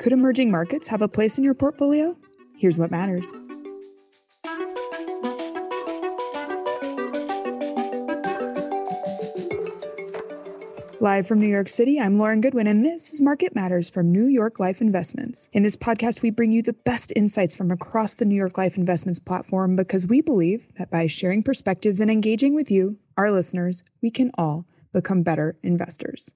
Could emerging markets have a place in your portfolio? Here's what matters. Live from New York City, I'm Lauren Goodwin, and this is Market Matters from New York Life Investments. In this podcast, we bring you the best insights from across the New York Life Investments platform because we believe that by sharing perspectives and engaging with you, our listeners, we can all become better investors.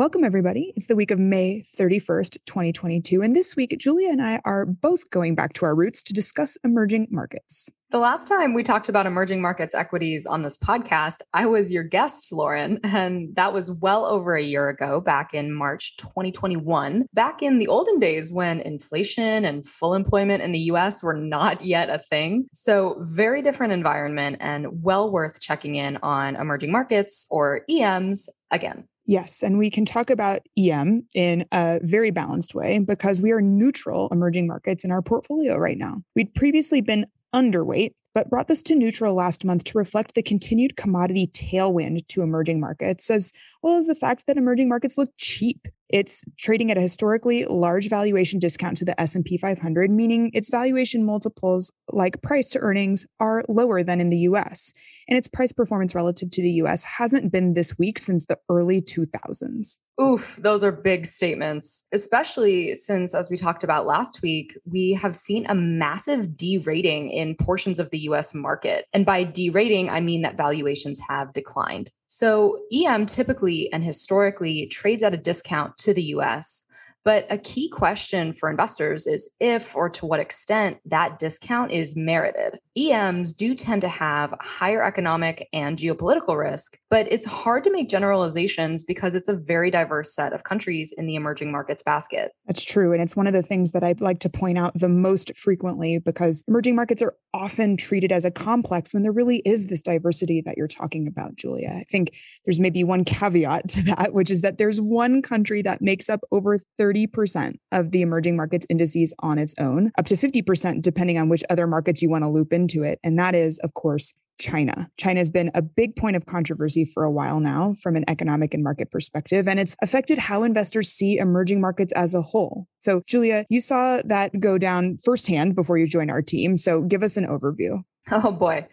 Welcome, everybody. It's the week of May 31st, 2022. And this week, Julia and I are both going back to our roots to discuss emerging markets. The last time we talked about emerging markets equities on this podcast, I was your guest, Lauren, and that was well over a year ago, back in March 2021, back in the olden days when inflation and full employment in the US were not yet a thing. So, very different environment and well worth checking in on emerging markets or EMs again. Yes, and we can talk about EM in a very balanced way because we are neutral emerging markets in our portfolio right now. We'd previously been underweight, but brought this to neutral last month to reflect the continued commodity tailwind to emerging markets, as well as the fact that emerging markets look cheap. It's trading at a historically large valuation discount to the S&P 500, meaning its valuation multiples like price to earnings are lower than in the US. And its price performance relative to the US hasn't been this weak since the early 2000s. Oof, those are big statements, especially since, as we talked about last week, we have seen a massive derating in portions of the US market. And by derating, I mean that valuations have declined. So EM typically and historically trades at a discount to the US. But a key question for investors is if or to what extent that discount is merited. EMs do tend to have higher economic and geopolitical risk, but it's hard to make generalizations because it's a very diverse set of countries in the emerging markets basket. That's true. And it's one of the things that I'd like to point out the most frequently because emerging markets are often treated as a complex when there really is this diversity that you're talking about, Julia. I think there's maybe one caveat to that, which is that there's one country that makes up over 30% of the emerging markets indices on its own, up to 50%, depending on which other markets you want to loop in into it. And that is, of course, China. China has been a big point of controversy for a while now from an economic and market perspective, and it's affected how investors see emerging markets as a whole. So, Julia, you saw that go down firsthand before you joined our team. So, give us an overview. Oh, boy.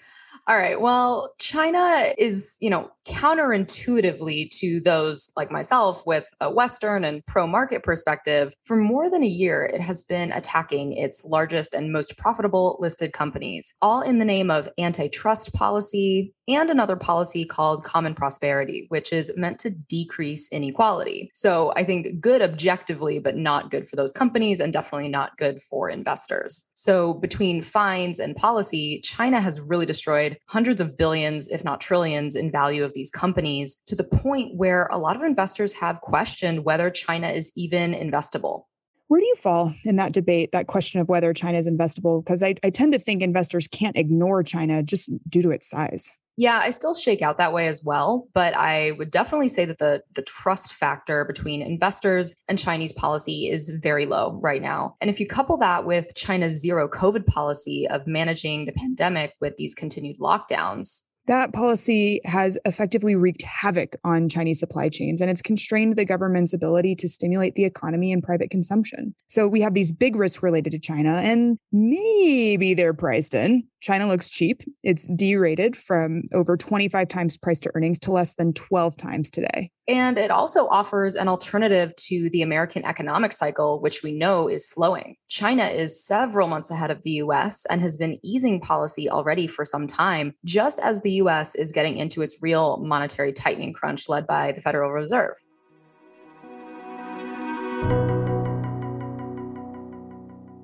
All right. Well, China is, you know, counterintuitively to those like myself with a Western and pro market perspective. For more than a year, it has been attacking its largest and most profitable listed companies, all in the name of antitrust policy and another policy called common prosperity, which is meant to decrease inequality. So I think good objectively, but not good for those companies and definitely not good for investors. So between fines and policy, China has really destroyed hundreds of billions, if not trillions, in value of these companies to the point where a lot of investors have questioned whether China is even investable. Where do you fall in that debate, that question of whether China is investable? Because I, I tend to think investors can't ignore China just due to its size. Yeah, I still shake out that way as well, but I would definitely say that the the trust factor between investors and Chinese policy is very low right now. And if you couple that with China's zero COVID policy of managing the pandemic with these continued lockdowns, that policy has effectively wreaked havoc on Chinese supply chains and it's constrained the government's ability to stimulate the economy and private consumption. So we have these big risks related to China, and maybe they're priced in. China looks cheap. It's derated from over 25 times price to earnings to less than 12 times today. And it also offers an alternative to the American economic cycle, which we know is slowing. China is several months ahead of the US and has been easing policy already for some time, just as the US is getting into its real monetary tightening crunch led by the Federal Reserve.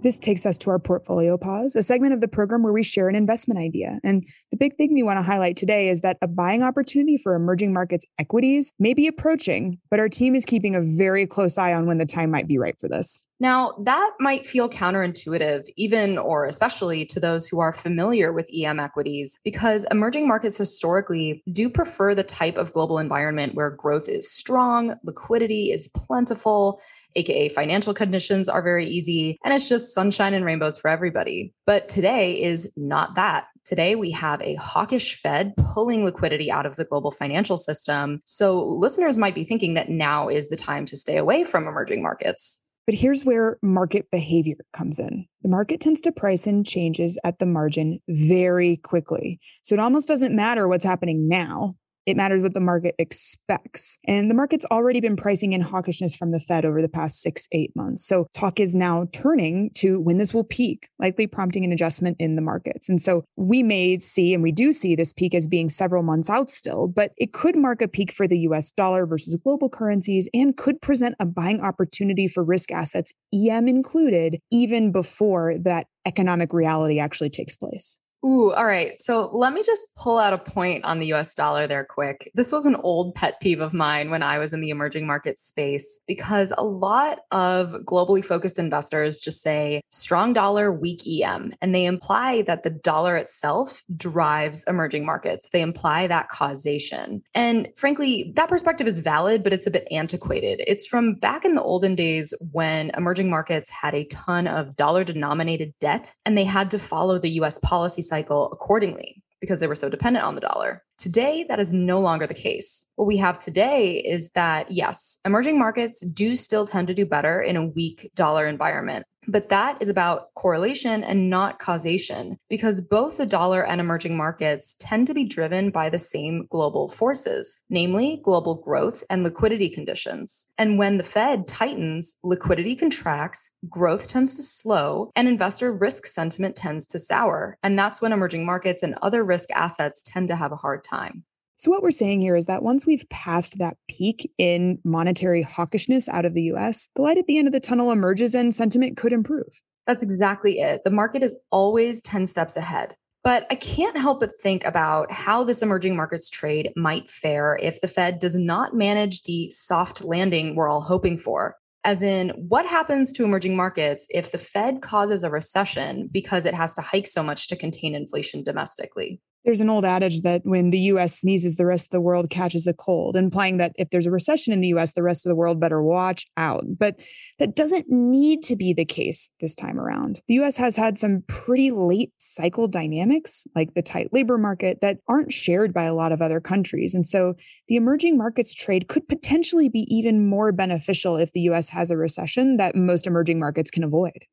This takes us to our portfolio pause, a segment of the program where we share an investment idea. And the big thing we want to highlight today is that a buying opportunity for emerging markets equities may be approaching, but our team is keeping a very close eye on when the time might be right for this. Now, that might feel counterintuitive, even or especially to those who are familiar with EM equities, because emerging markets historically do prefer the type of global environment where growth is strong, liquidity is plentiful, aka financial conditions are very easy, and it's just sunshine and rainbows for everybody. But today is not that. Today, we have a hawkish Fed pulling liquidity out of the global financial system. So, listeners might be thinking that now is the time to stay away from emerging markets. But here's where market behavior comes in. The market tends to price in changes at the margin very quickly. So it almost doesn't matter what's happening now. It matters what the market expects. And the market's already been pricing in hawkishness from the Fed over the past six, eight months. So talk is now turning to when this will peak, likely prompting an adjustment in the markets. And so we may see, and we do see this peak as being several months out still, but it could mark a peak for the US dollar versus global currencies and could present a buying opportunity for risk assets, EM included, even before that economic reality actually takes place. Ooh, all right. So let me just pull out a point on the US dollar there quick. This was an old pet peeve of mine when I was in the emerging market space because a lot of globally focused investors just say strong dollar, weak EM, and they imply that the dollar itself drives emerging markets. They imply that causation. And frankly, that perspective is valid, but it's a bit antiquated. It's from back in the olden days when emerging markets had a ton of dollar denominated debt and they had to follow the US policy cycle accordingly because they were so dependent on the dollar. Today, that is no longer the case. What we have today is that, yes, emerging markets do still tend to do better in a weak dollar environment. But that is about correlation and not causation, because both the dollar and emerging markets tend to be driven by the same global forces, namely global growth and liquidity conditions. And when the Fed tightens, liquidity contracts, growth tends to slow, and investor risk sentiment tends to sour. And that's when emerging markets and other risk assets tend to have a hard time. So, what we're saying here is that once we've passed that peak in monetary hawkishness out of the US, the light at the end of the tunnel emerges and sentiment could improve. That's exactly it. The market is always 10 steps ahead. But I can't help but think about how this emerging markets trade might fare if the Fed does not manage the soft landing we're all hoping for. As in, what happens to emerging markets if the Fed causes a recession because it has to hike so much to contain inflation domestically? There's an old adage that when the US sneezes, the rest of the world catches a cold, implying that if there's a recession in the US, the rest of the world better watch out. But that doesn't need to be the case this time around. The US has had some pretty late cycle dynamics, like the tight labor market, that aren't shared by a lot of other countries. And so the emerging markets trade could potentially be even more beneficial if the US has a recession that most emerging markets can avoid.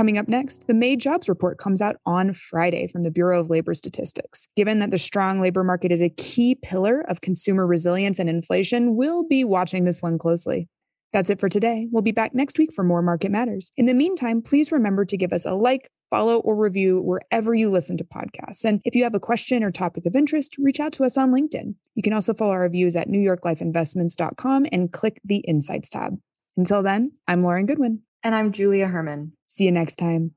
Coming up next, the May jobs report comes out on Friday from the Bureau of Labor Statistics. Given that the strong labor market is a key pillar of consumer resilience and inflation, we'll be watching this one closely. That's it for today. We'll be back next week for more Market Matters. In the meantime, please remember to give us a like, follow, or review wherever you listen to podcasts. And if you have a question or topic of interest, reach out to us on LinkedIn. You can also follow our reviews at newyorklifeinvestments.com and click the Insights tab. Until then, I'm Lauren Goodwin. And I'm Julia Hermann. See you next time.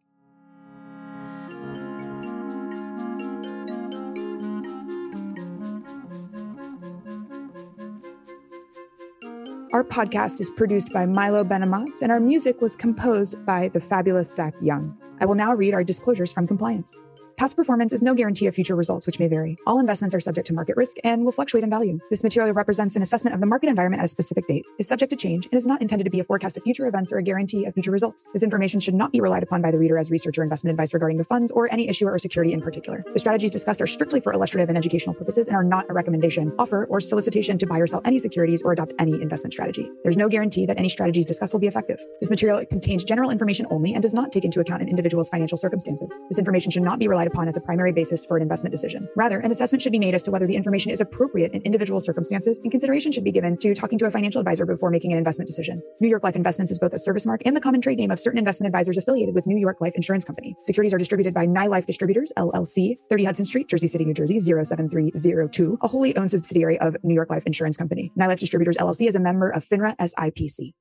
Our podcast is produced by Milo Benamatz, and our music was composed by the fabulous Zach Young. I will now read our disclosures from compliance. Past performance is no guarantee of future results, which may vary. All investments are subject to market risk and will fluctuate in value. This material represents an assessment of the market environment at a specific date, is subject to change, and is not intended to be a forecast of future events or a guarantee of future results. This information should not be relied upon by the reader as research or investment advice regarding the funds or any issuer or security in particular. The strategies discussed are strictly for illustrative and educational purposes and are not a recommendation, offer, or solicitation to buy or sell any securities or adopt any investment strategy. There's no guarantee that any strategies discussed will be effective. This material contains general information only and does not take into account an individual's financial circumstances. This information should not be relied upon as a primary basis for an investment decision. Rather, an assessment should be made as to whether the information is appropriate in individual circumstances, and consideration should be given to talking to a financial advisor before making an investment decision. New York Life Investments is both a service mark and the common trade name of certain investment advisors affiliated with New York Life Insurance Company. Securities are distributed by NyLife Distributors, LLC, 30 Hudson Street, Jersey City, New Jersey, 07302, a wholly owned subsidiary of New York Life Insurance Company. NyLife Distributors, LLC is a member of FINRA SIPC.